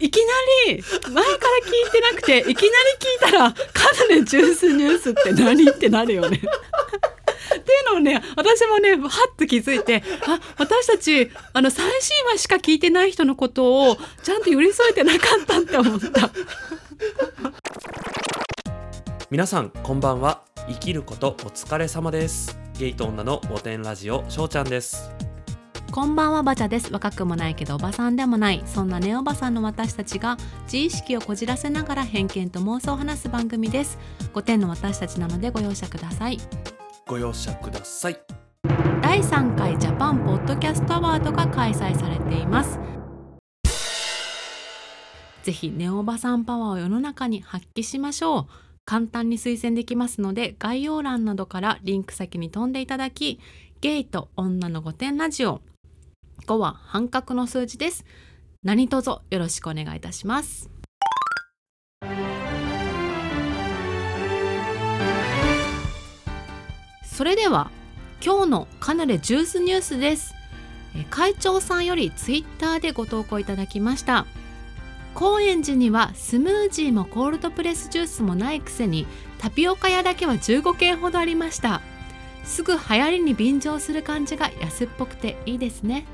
いきなり前から聞いてなくていきなり聞いたら「カヌレジュースニュースって何?」ってなるよね。っていうのをね私もねはっと気づいてあ私たちあの最新話しか聞いてない人のことをちゃんと寄り添えてなかったって思った。皆さんこんばんは生きることお疲れ様ですゲイと女の御殿ラジオしょうちゃんですこんばんはバチャです。若くもないけどおばさんでもない。そんなネオバさんの私たちが自意識をこじらせながら偏見と妄想を話す番組です。5点の私たちなのでご容赦ください。ご容赦ください。第3回ジャパンポッドキャストアワードが開催されています。ぜひネオバさんパワーを世の中に発揮しましょう。簡単に推薦できますので概要欄などからリンク先に飛んでいただきゲイと女の御殿ラジオ5は半角の数字です。何卒よろしくお願いいたします。それでは今日のカヌレジュースニュースです。え会長さんよりツイッターでご投稿いただきました。高円寺にはスムージーもコールドプレスジュースもないくせにタピオカ屋だけは15軒ほどありました。すぐ流行りに便乗する感じが安っぽくていいですね。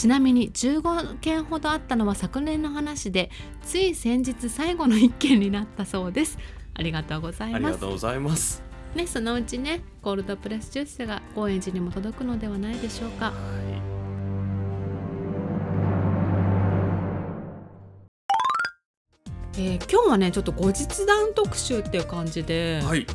ちなみに15件ほどあったのは昨年の話でつい先日最後の1件になったそうです。ありがとうございます。ありがとうございます。ねそのうちねコールドプレスジュースが高円寺にも届くのではないでしょうか。はえー今日はねちょっと後日談特集っていう感じでい、はい、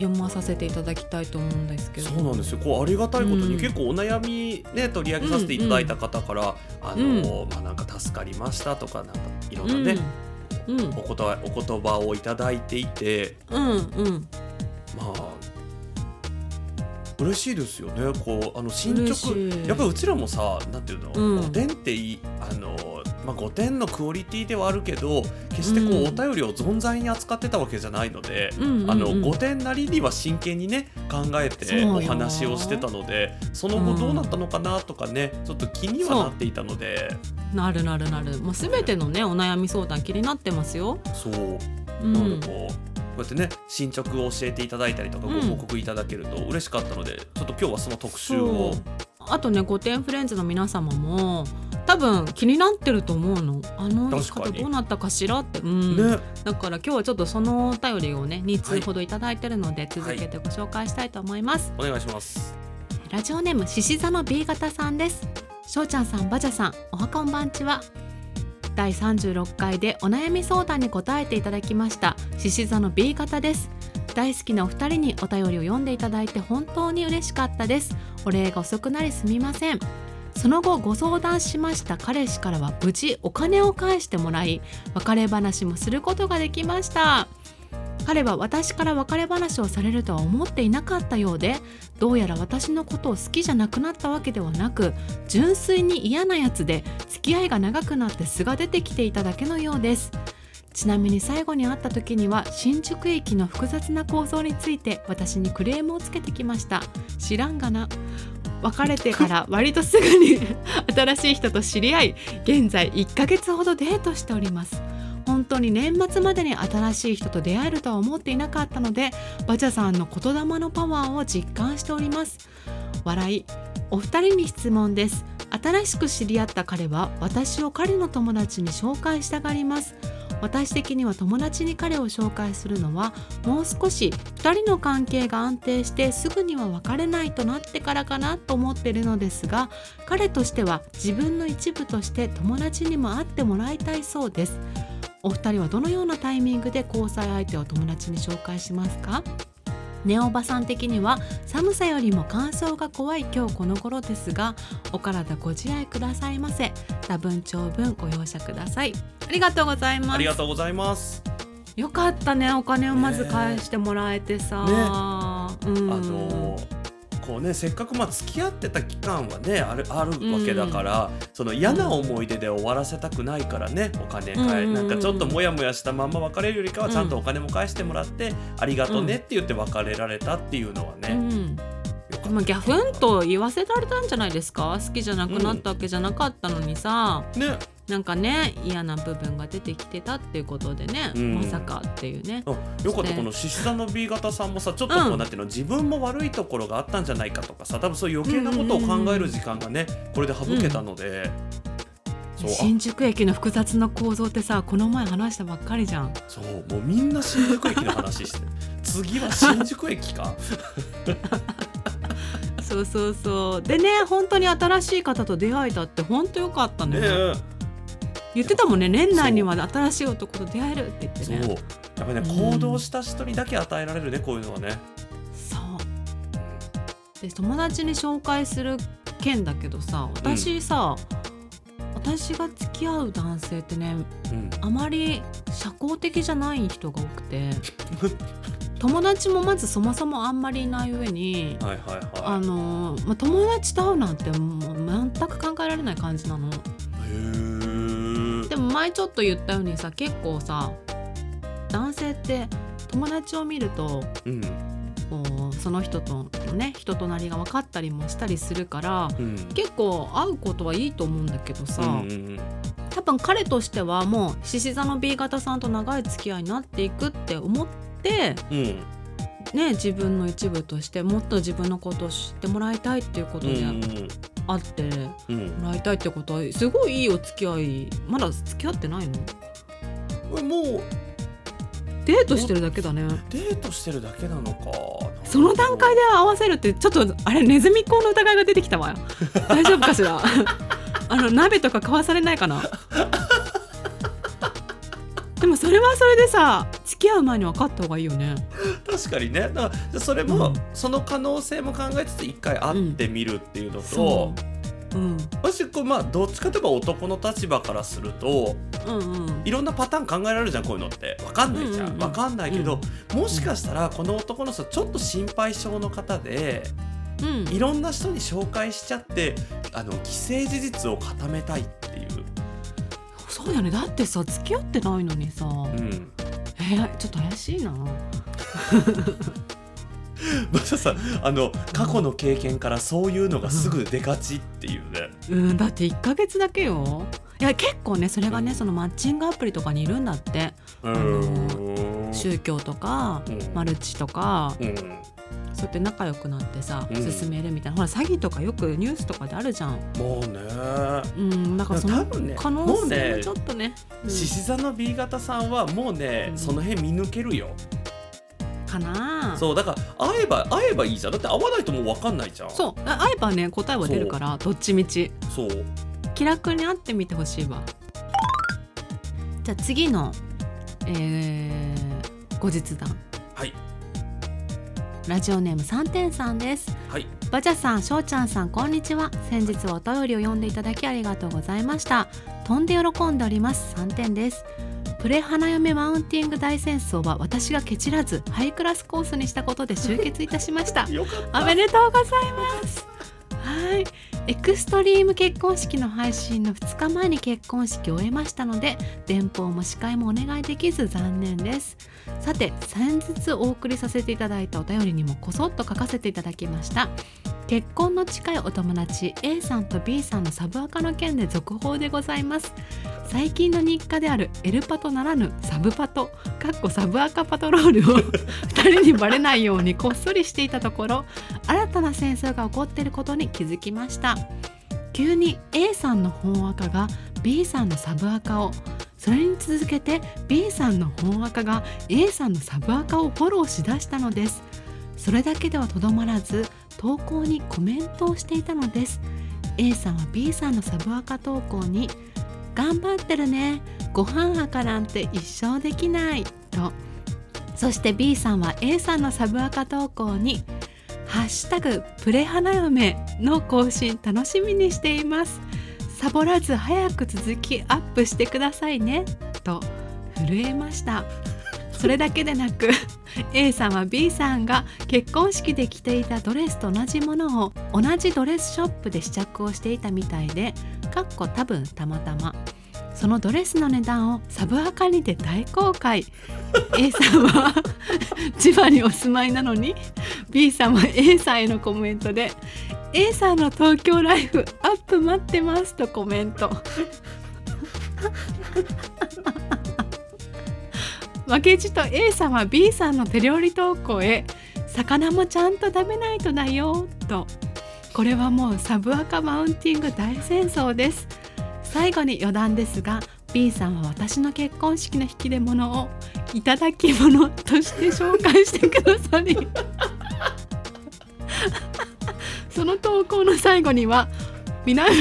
読まさせていただきたいと思うんですけど、そうなんですよ。こうありがたいことに、うん。結構お悩みね取り上げさせていただいた方から、あのまあなんか助かりましたとかなんかいろんなね、うん、うん。お言葉お言葉をいただいていてうんうん。まあ嬉しいですよね。こうあの進捗やっぱりうちらもさなんていうの、うん。5点っていいあの、まあ、5点のクオリティではあるけど決してこう、うん。お便りを存在に扱ってたわけじゃないので、うんうんうん。あの5点なりには真剣にね考えてお話をしてたのでその後どうなったのかなとかね、ちょっと気にはなっていたので。なるなるなる。もうすべてのねお悩み相談気になってますよ。そう。うん、なのでこう、こうやってね進捗を教えていただいたりとかうん。ご報告いただけると嬉しかったので、ちょっと今日はその特集そをう。あとね御殿フレンズの皆様も多分気になってると思うの。あの方どうなったかしらって、うん。ね。だから今日はちょっとそのお便りをね2通ほどいただいてるので、続けてご紹介したいと思います、お願いします。ラジオネーム獅子座の B 型さんです。しょうちゃんさんバジャさんおはこんばんちは。第36回でお悩み相談に答えていただきました獅子座の B 型です。大好きなお二人にお便りを読んでいただいて本当に嬉しかったです。お礼が遅くなりすみませんその後ご相談しました彼氏からは無事お金を返してもらい別れ話もすることができました。彼は私から別れ話をされるとは思っていなかったようでどうやら私のことを好きじゃなくなったわけではなく純粋に嫌なやつで付き合いが長くなって素が出てきていただけのようです。ちなみに最後に会った時には新宿駅の複雑な構造について私にクレームをつけてきました。知らんがな。別れてから割とすぐに 新しい人と知り合い現在1ヶ月ほどデートしております。本当に年末までに新しい人と出会えるとは思っていなかったのでバチャさんの言霊のパワーを実感しております。笑いお二人に質問です。新しく知り合った彼は私を彼の友達に紹介したがります。私的には友達に彼を紹介するのはもう少し2人の関係が安定してすぐには別れないとなってからかなと思ってるのですが彼としては自分の一部として友達にも会ってもらいたいそうです。お二人はどのようなタイミングで交際相手を友達に紹介しますか？ネオバさん的には寒さよりも乾燥が怖い今日この頃ですがお体ご自愛くださいませ。多分長文ご容赦ください。ありがとうございます。ありがとうございます。よかったね。お金をまず返してもらえてさ、うん。あのこうねせっかくまあ付き合ってた期間はねあるあるわけだから、その嫌な思い出で終わらせたくないからねお金返、うん。なんかちょっとモヤモヤしたまんま別れるよりかはちゃんとお金も返してもらって、ありがとうねって言って別れられたっていうのはね、まあ、ギャフンと言わせられたんじゃないですか？好きじゃなくなったわけじゃなかったのにさ、ねなんかね嫌な部分が出てきてたっていうことでね、うん。まさかっていうね。あよかった。ねこの獅子座の B 型さんもさちょっとこう、うん。なんていうの自分も悪いところがあったんじゃないかとかさ多分そういう余計なことを考える時間がね、これで省けたので、新宿駅の複雑な構造ってさこの前話したばっかりじゃん。そうもうみんな新宿駅の話して。る 次は新宿駅か。そうそうそう。でね本当に新しい方と出会えたって本当よかったね。ねえ言ってたもんね。年内には新しい男と出会えるって言ってそう。ねやっぱりねうん。行動した人にだけ与えられるねこういうのはね、そう。で友達に紹介する件だけどさ私さ、私が付き合う男性ってねうん。あまり社交的じゃない人が多くて。友達もまずそもそもあんまりいない上にはいはいあはのまあ、友達と会うなんてもう全く考えられない感じなの。いへえでも前ちょっと言ったようにさ結構さ男性って友達を見るとうん。こうその人とのね人となりが分かったりもしたりするからうん。結構会うことはいいと思うんだけどさ、うんうん多分彼としてはもう獅子座の B 型さんと長い付き合いになっていくって思ってうん。ね自分の一部としてもっと自分のことを知ってもらいたいっていうことでうんあってもらいたいってことはすごいいいお付き合いまだ付き合ってないの？うんもうデートしてるだけだね。デートしてるだけなのか。その段階で合わせるってちょっとあれネズミ講の疑いが出てきたわよ。大丈夫かしら？あの鍋とか買わされないかな？でもそれはそれでさ付き合う前に分かった方がいいよね。確かにね。だそれも、うん。その可能性も考えつつ一回会ってみるっていうのと、そう、うん、私こうまあどっちかといえば男の立場からするとうんうん。いろんなパターン考えられるじゃんこういうのって。分かんないじゃん,、うんうんうん。分かんないけど、もしかしたらこの男の人ちょっと心配性の方でうん。いろんな人に紹介しちゃってあの既成事実を固めたいっていう、そうだよね。だってさ付き合ってないのにさ、うん、えーちょっと怪しいな またさあの過去の経験からそういうのがすぐ出がちっていうね、うん。だって1ヶ月だけよ。いや結構ねそれがね、うん。そのマッチングアプリとかにいるんだって。うの宗教とか、うん。マルチとか、うん。そうやって仲良くなってさ、うん。進めるみたいな。ほら詐欺とかよくニュースとかであるじゃん。もうね。うん。だからその可能性もちょっとね。うん。獅子座の B 型さんはもうね、うん。その辺見抜けるよかな。そうだから会えば会えばいいじゃん。だって会わないともう分かんないじゃん。そう。あ会えばね答えは出るからどっちみち。そう。気楽に会ってみてほしいわ。じゃあ次のえー、後日談。はい。ラジオネーム三点さんです。はい。バジャさん、しょうちゃんさん、こんにちは。先日はお便りを読んでいただきありがとうございました。飛んで喜んでおります。3点です。プレ花嫁マウンティング大戦争は私がケチらずハイクラスコースにしたことで集結いたしました おめでとうございます。はい。エクストリーム結婚式の配信の2日前に結婚式を終えましたので電報も司会もお願いできず残念ですさて先日お送りさせていただいたお便りにもこそっと書かせていただきました結婚の近いお友達 A さんと B さんのサブアカの件で続報でございます。最近の日課であるエルパトならぬサブパトかっこサブアカパトロールを 2人にバレないようにこっそりしていたところ新たな戦争が起こっていることに気づきました。急に A さんの本赤が B さんのサブアカをそれに続けて B さんの本赤が A さんのサブアカをフォローしだしたのです。それだけではとどまらず投稿にコメントをしていたのです。A さんは B さんのサブアカ投稿に「頑張ってるね。ご飯赤なんて一生できない」と。そして B さんは A さんのサブアカ投稿に「ハッシュタグプレ花嫁」の更新楽しみにしています。サボらず早く続きアップしてくださいね。と。震えました。それだけでなく A さんは B さんが結婚式で着ていたドレスと同じものを同じドレスショップで試着をしていたみたいでかっこ多分たまたま。そのドレスの値段をサブアカにて大公開。A さんは 千葉にお住まいなのに B さんは A さんへのコメントで A さんの東京ライフアップ待ってますとコメント。負けじと A さんは B さんの手料理投稿へ魚もちゃんと食べないとだよと。これはもうサブアカマウンティング大戦争です。最後に余談ですが B さんは私の結婚式の引き出物をいただき物として紹介してくださり。その投稿の最後には南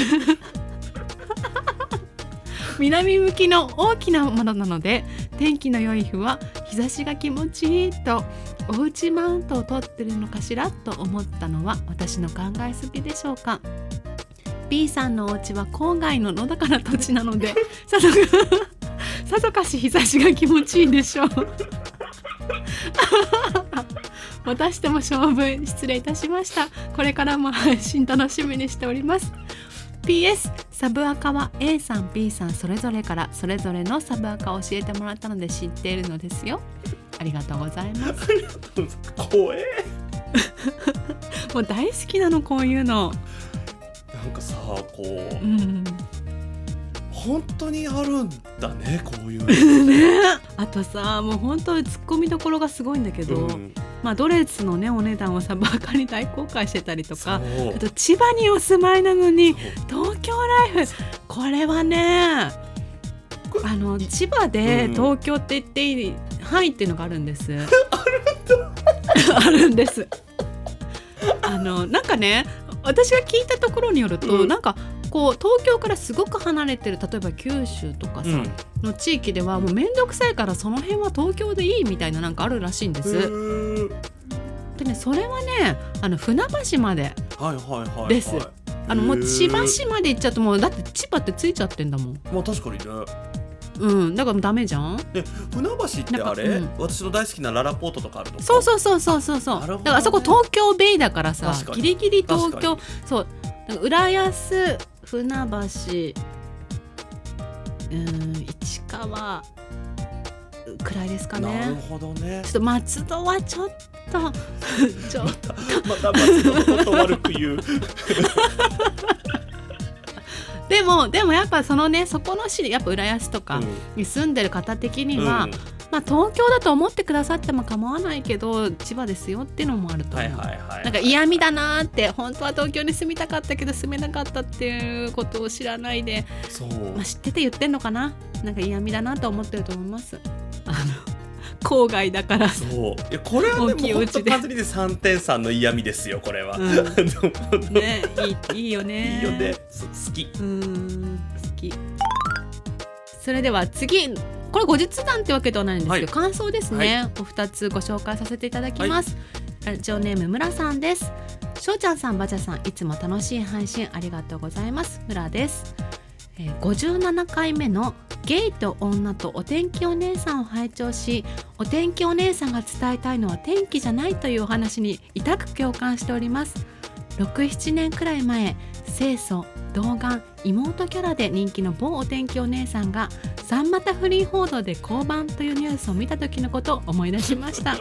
南向きの大きなものなので天気の良い日は日差しが気持ちいいとおうちマウントを取ってるのかしらと思ったのは私の考えすぎでしょうか。B さんのお家は郊外ののどかな土地なので さぞさぞかし日差しが気持ちいいでしょう。またしても勝負失礼いたしました。これからも配信楽しみにしております。PS サブアカは A さん B さんそれぞれからそれぞれのサブアカを教えてもらったので知っているのですよ。ありがとうございます。怖え。もう大好きなのこういうの。なんかさこう、うん。本当にあるんだねこういうの。ね。あとさもう本当にツッコミどころがすごいんだけど、うんまあドレスのねお値段をサブアカに大公開してたりとかあと千葉にお住まいなのに東京ライフこれはねこあの千葉でうん。東京って言っていい範囲っていうのがあるんです。あるんです。あのなんかね私が聞いたところによると、うん。なんかこう東京からすごく離れてる例えば九州とかさ、うん。の地域ではもう面倒くさいからその辺は東京でいいみたいななんかあるらしいんです。へーでねそれはねあの船橋まではいはいはいはい。です。あのもう千葉市まで行っちゃうともうだって千葉ってついちゃってんだもん。まあ確かにね。うんだからダメじゃん？で船橋ってあれ、なんか私の大好きなララポートとかあるとこ？そうそうそうそうそうそう。ね。だからあそこ東京ベイだからさ確かに。ギリギリ東確京そう。浦安船橋うん市川くらいですかなるね。ほどね。ちょっと松戸はちょっと。ちょっとまた松のこと悪く言う。でもでもやっぱそのねそこの市やっぱ浦安とかうん。に住んでる方的にうん。は、まあ東京だと思ってくださっても構わないけど千葉ですよっていうのもあると思う。なんか嫌味だなーって本当は東京に住みたかったけど住めなかったっていうことを知らないで、まあ、知ってて言ってんのかな。なんか嫌味だなと思ってると思いますあの郊外だから、そう。いやこれはね大きいも本当数にで。3点3の嫌味ですよこれは、うん。ねいいいいよね。いいよね。好き。うーん好き。それでは次。これ後日談ってわけではないんですけど、はい。感想ですね、はお二つご紹介させていただきます、ラジオネーム村さんです。しょうちゃんさんばちゃさんいつも楽しい配信ありがとうございます。村です、え57回目のゲイと女とお天気お姉さんを拝聴しお天気お姉さんが伝えたいのは天気じゃないというお話に痛く共感しております。67年くらい前清楚童顔妹キャラで人気の某お天気お姉さんが三股不倫報道で降板というニュースを見た時のことを思い出しました。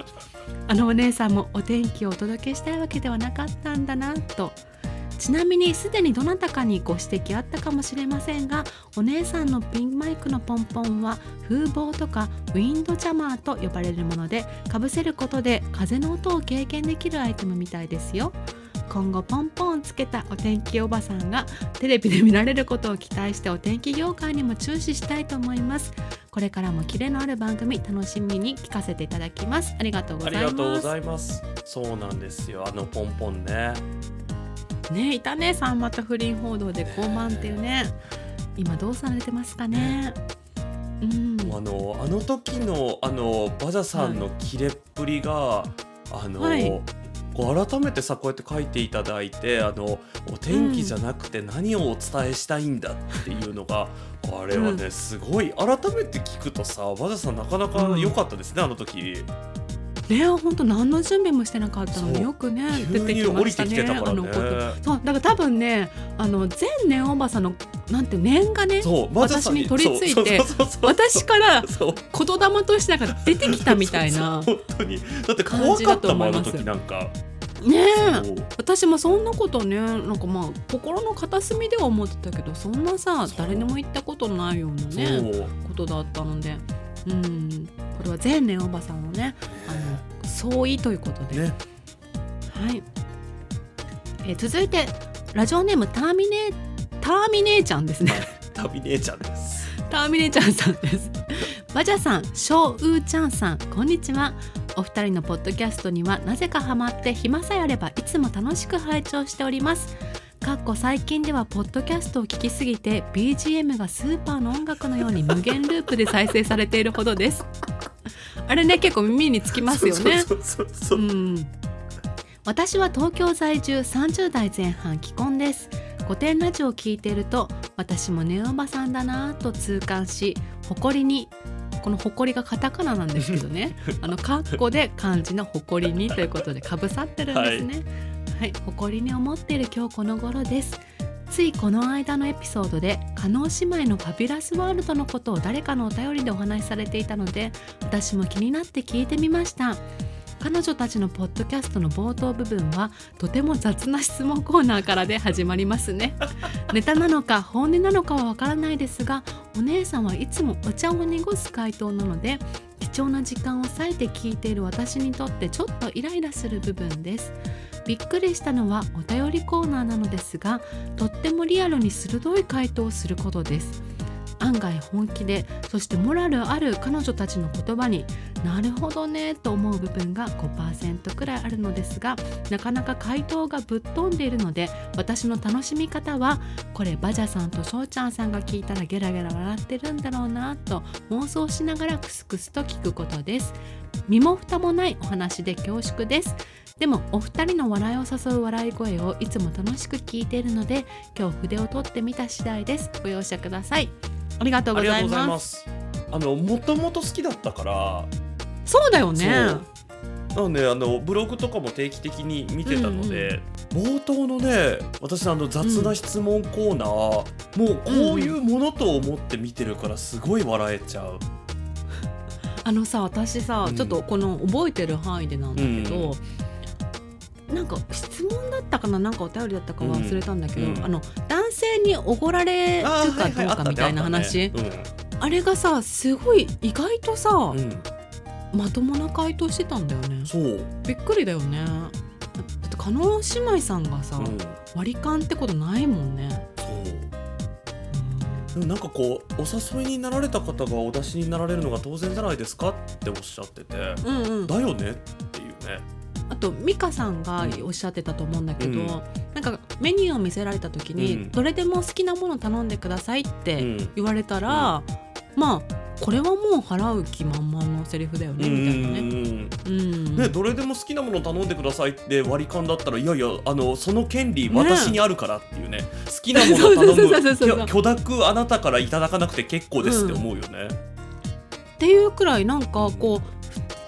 あのお姉さんもお天気をお届けしたいわけではなかったんだなと。ちなみにすでにどなたかにご指摘あったかもしれませんがお姉さんのピンマイクのポンポンは風防とかウィンドジャマーと呼ばれるものでかぶせることで風の音を軽減できるアイテムみたいですよ。今後ポンポンつけたお天気おばさんがテレビで見られることを期待してお天気業界にも注視したいと思います。これからもキレのある番組楽しみに聞かせていただきます。ありがとうございます。りがとうございます。そうなんですよ。あのポンポンね。ねいたね三股不倫報道で高慢っていうね。今どうされてますかね。うん。あのあの時のあのバジャさんのキレっぷりが、あの、はい。改めてさこうやって書いていただいてあのお天気じゃなくて何をお伝えしたいんだっていうのが、あれはね、うん。すごい。改めて聞くとさバジャさんなかなか良かったですね、あの時ね本当何の準備もしてなかったのによくね急出てきましたねてきてたからあのそうだから多分ねあの全年おばさんのなんて念がね私に取り付いて私から言霊としてなんか出てきたみたいな 本当に。だって怖かったもんあの時なんか。ね私もそんなことねなんかまあ心の片隅では思ってたけどそんなさ誰にも言ったことないようなねことだったので。うんこれは全年おばさんのねあの相違ということで、ねはい、えー続いてラジオネームターミネターミネーちゃんですね 旅姉ちゃんです ターミネーちゃんさんです。バジャさん、ショウウーちゃんさん、こんにちは。お二人のポッドキャストにはなぜかハマって暇さえあればいつも楽しく拝聴しております。かっこ最近ではポッドキャストを聞きすぎて BGM がスーパーの音楽のように無限ループで再生されているほどです。あれね結構耳につきますよね。私は東京在住30代前半既婚です。古典ラジオを聞いていると私もネオおばさんだなぁと痛感し誇りにこの誇りがカタカナなんですけどね。あのカッコで漢字の誇りにということでかぶさってるんですね。はい、誇りに思っている今日この頃ですついこの間のエピソードで加納姉妹のファビュラスワールドのことを誰かのお便りでお話しされていたので私も気になって聞いてみました。彼女たちのポッドキャストの冒頭部分はとても雑な質問コーナーからで始まりますね。ネタなのか本音なのかはわからないですがお姉さんはいつもお茶を濁す回答なので貴重な時間を割いて聞いている私にとってちょっとイライラする部分ですびっくりしたのはお便りコーナーなのですがとってもリアルに鋭い回答をすることです。案外本気でそしてモラルある彼女たちの言葉になるほどねと思う部分が5%くらいあるのですがなかなか回答がぶっ飛んでいるので私の楽しみ方はこれバジャさんとしょうちゃんさんが聞いたらゲラゲラ笑ってるんだろうなと妄想しながらクスクスと聞くことです。身も蓋もないお話で恐縮です。でもお二人の笑いを誘う笑い声をいつも楽しく聞いているので今日筆を取ってみた次第です。ご容赦ください。ありがとうございありがとうございます。あのもともと好きだったから。そうだよね。そう。なのであのブログとかも定期的に見てたので、冒頭のね私あの雑な質問コーナー、もうこういうものと思って見てるからすごい笑えちゃう。あのさ私さ、うん。ちょっとこの覚えてる範囲でなんだけど、なんか質問だったかななんかお便りだったか忘れたんだけど、うん。うんあの男性におごられるかどうかみたいな話。あ,、あれがさすごい意外とさ、まともな回答してたんだよね。びっくりだよね。だって加納姉妹さんがさ、うん、割り勘ってことないもんね、なんかこうお誘いになられた方がお出しになられるのが当然じゃないですかっておっしゃってて、うん、うんうん。だよねっていうね。あと美香さんがおっしゃってたと思うんだけど、うん。なんかメニューを見せられた時に、うんどれでも好きなもの頼んでくださいっうてん。言われたら、まあこれはもう払う気満々のセリフだよねみたいなね。ねうん。ね、どれでも好きなもの頼んでくださいって割り勘だったらいやいやあのその権利私にあるからっていうね。好きなもの頼む。許許諾あなたからいただかなくて結構ですって思うよね。っていうくらいなんかこうふ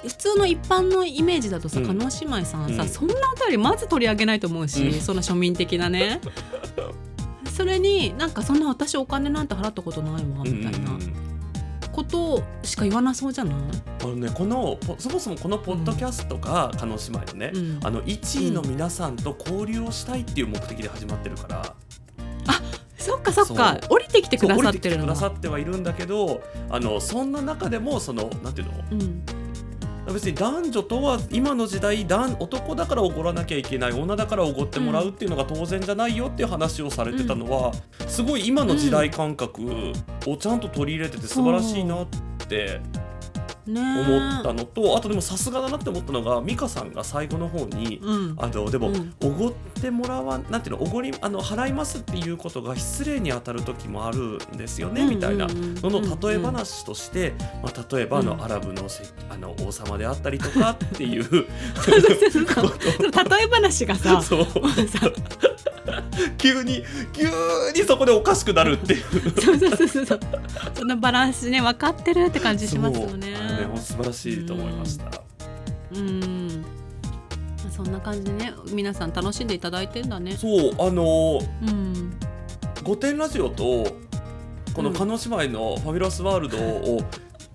普通の一般のイメージだとさうん。加納姉妹さんさ、うん。そんなお便りまず取り上げないと思うし、うん。そんな庶民的なね。それになんかそんな私お金なんて払ったことないわみたいなことしか言わなそうじゃない、あのねこのポそもそもこのポッドキャストが加納姉妹のね、うん。あの1位の皆さんと交流をしたいっていう目的で始まってるから、そっかそっか。降りてきてくだそう降りてきてくさってるんだださってはいるんだけどあのそんな中でもそのなんていうの？うん別に男女とは今の時代男男だからおごらなきゃいけない女だからおごってもらうっていうのが当然じゃないよっていう話をされてたのは、すごい今の時代感覚をちゃんと取り入れてて素晴らしいなって。ね思ったのと、あとでもさすがだなって思ったのが美香さんが最後の方に。うん。あのでもうん。おご、ってもらわなんていうのおごりあの払いますっていうことが失礼に当たる時もあるんですよね、みたいな。のの例え話として、まあ、例えばあの、うん。アラブのせあの王様であったりとかっていう そうそうそう。そう例え話がさ そう。さ 急に急にそこでおかしくなるっていう。そうそうそうそう。そのバランスね分かってるって感じしますよね。ね素晴らしいと思いました。うん。まあそんな感じでね皆さん楽しんでいただいてんだね。そうあのうん。御殿ラジオとこの叶姉妹のファビュラスワールドを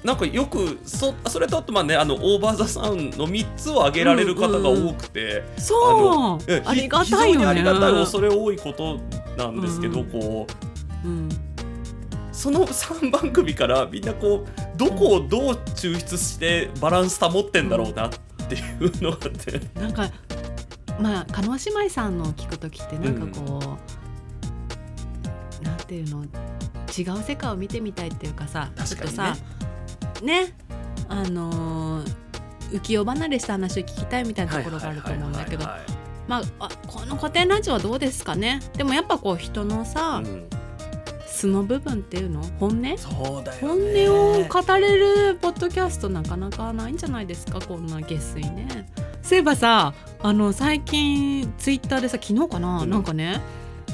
なんかよくそそれとあとまあねあのオーバーザさんの3つを挙げられる方が多くて、そう。えありがたい非常によねありがたい恐れ多いことなんですけど、うんこううんその3番組からみんなこうどこをどう抽出してバランス保ってんだろうなっていうのがあって、なんかまあ叶姉妹さんのを聞く時ってなんかこう、なんていうの？違う世界を見てみたいっていうかさちょ確かにね。っとさね。あのー浮世離れした話を聞きたいみたいなところがあると思うんだけど。まああこの古典ラジオはどうですかね？でもやっぱこう人のさ、はいうん素の部分っていうの？本音？そうだよ本ね音を語れるポッドキャストなかなかないんじゃないですか？こんな下水ね。そういえばさあの最近ツイッターでさ昨日かな、うん。なんかね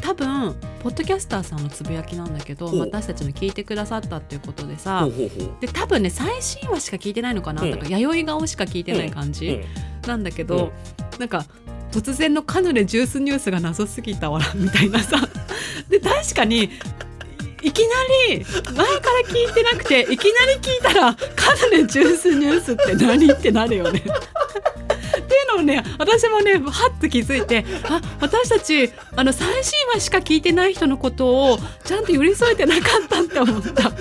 多分ポッドキャスターさんのつぶやきなんだけど私たちの聞いてくださったっていうことでさで多分ね最新話しか聞いてないのかな、うんなん。か弥生顔しか聞いてない感じ、うん。なんだけど、なんか突然のカヌレジュースニュースが謎すぎたわみたいなさ。で確かにいきなり前から聞いてなくていきなり聞いたらカヌレジュースニュースって何ってなるよね。のね私もねはっと気づいてあ私たちあの最新話しか聞いてない人のことをちゃんと寄り添えてなかったって思った。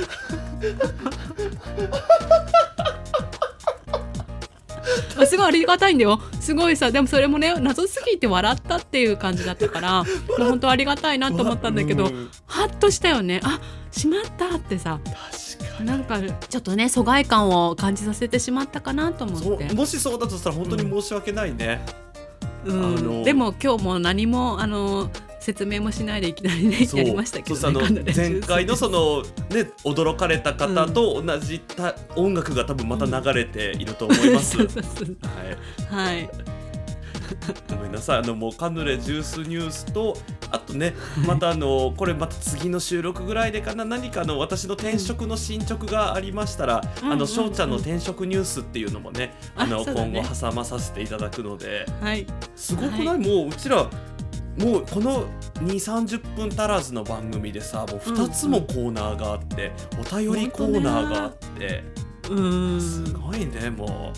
あ すごいありがたいんだよ。すごいさでもそれもね謎すぎて笑ったっていう感じだったからもう本当ありがたいなと思ったんだけどうん。ハッとしたよね。あしまったってさ。確かに。なんかちょっとね疎外感を感じさせてしまったかなと思って。もしそうだとしたら本当に申し訳ないね、うん。あのでも今日も何もあの説明もしないでいきなりねやりましたけど、そうね、前回のそのね驚かれた方と同じた音楽が多分また流れていると思います。はい、ごめんなさいあのもうカヌレジュースニュースとあとねまたあのこれまた次の収録ぐらいでかな何かの私の転職の進捗がありましたら、うんうんうん。あの翔ちゃんの転職ニュースっていうのもねあの今後挟まさせていただくので。はい。すごくない、はもううちらもうこの2 3 0分足らずの番組でさもう2つもコーナーがあって、お便りコーナーがあって、うーん。すごいねも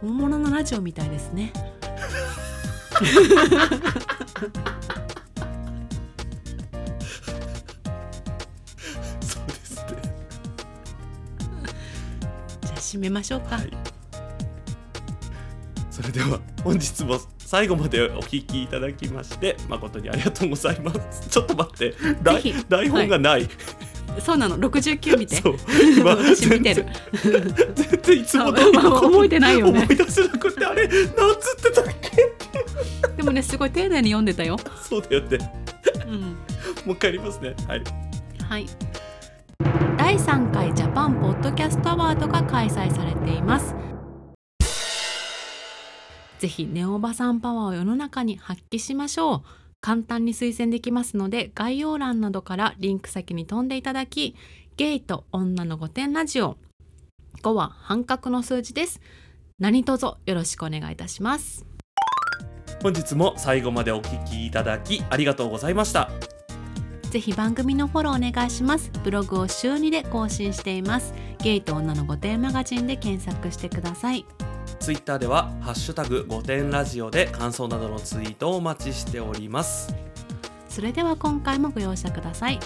本物のラジオみたいですね。うそうですね。じゃあ締めましょうか、はい。それでは本日も最後までお聞きいただきまして誠にありがとうございます。ちょっと待って。台本がない、そうなの。69見て。そう。見てる。全然いつも通りの覚えてないよね。思い出せなくてあれなんつってたっけ？でもねすごい丁寧に読んでたよ、そうだよね。うん、もう一回やりますね。はい。はい。第3回ジャパンポッドキャストアワードが開催されていますぜひネオバさんパワーを世の中に発揮しましょう。簡単に推薦できますので概要欄などからリンク先に飛んでいただきゲイと女の御殿ラジオ5は半角の数字です。何卒よろしくお願いいたします。本日も最後までお聞きいただきありがとうございました。ぜひ番組のフォローお願いします。ブログを週2で更新しています。ゲイと女の御殿マガジンで検索してくださいツイッターではハッシュタグ5点ラジオで感想などのツイートをお待ちしております。それでは今回もご容赦ください。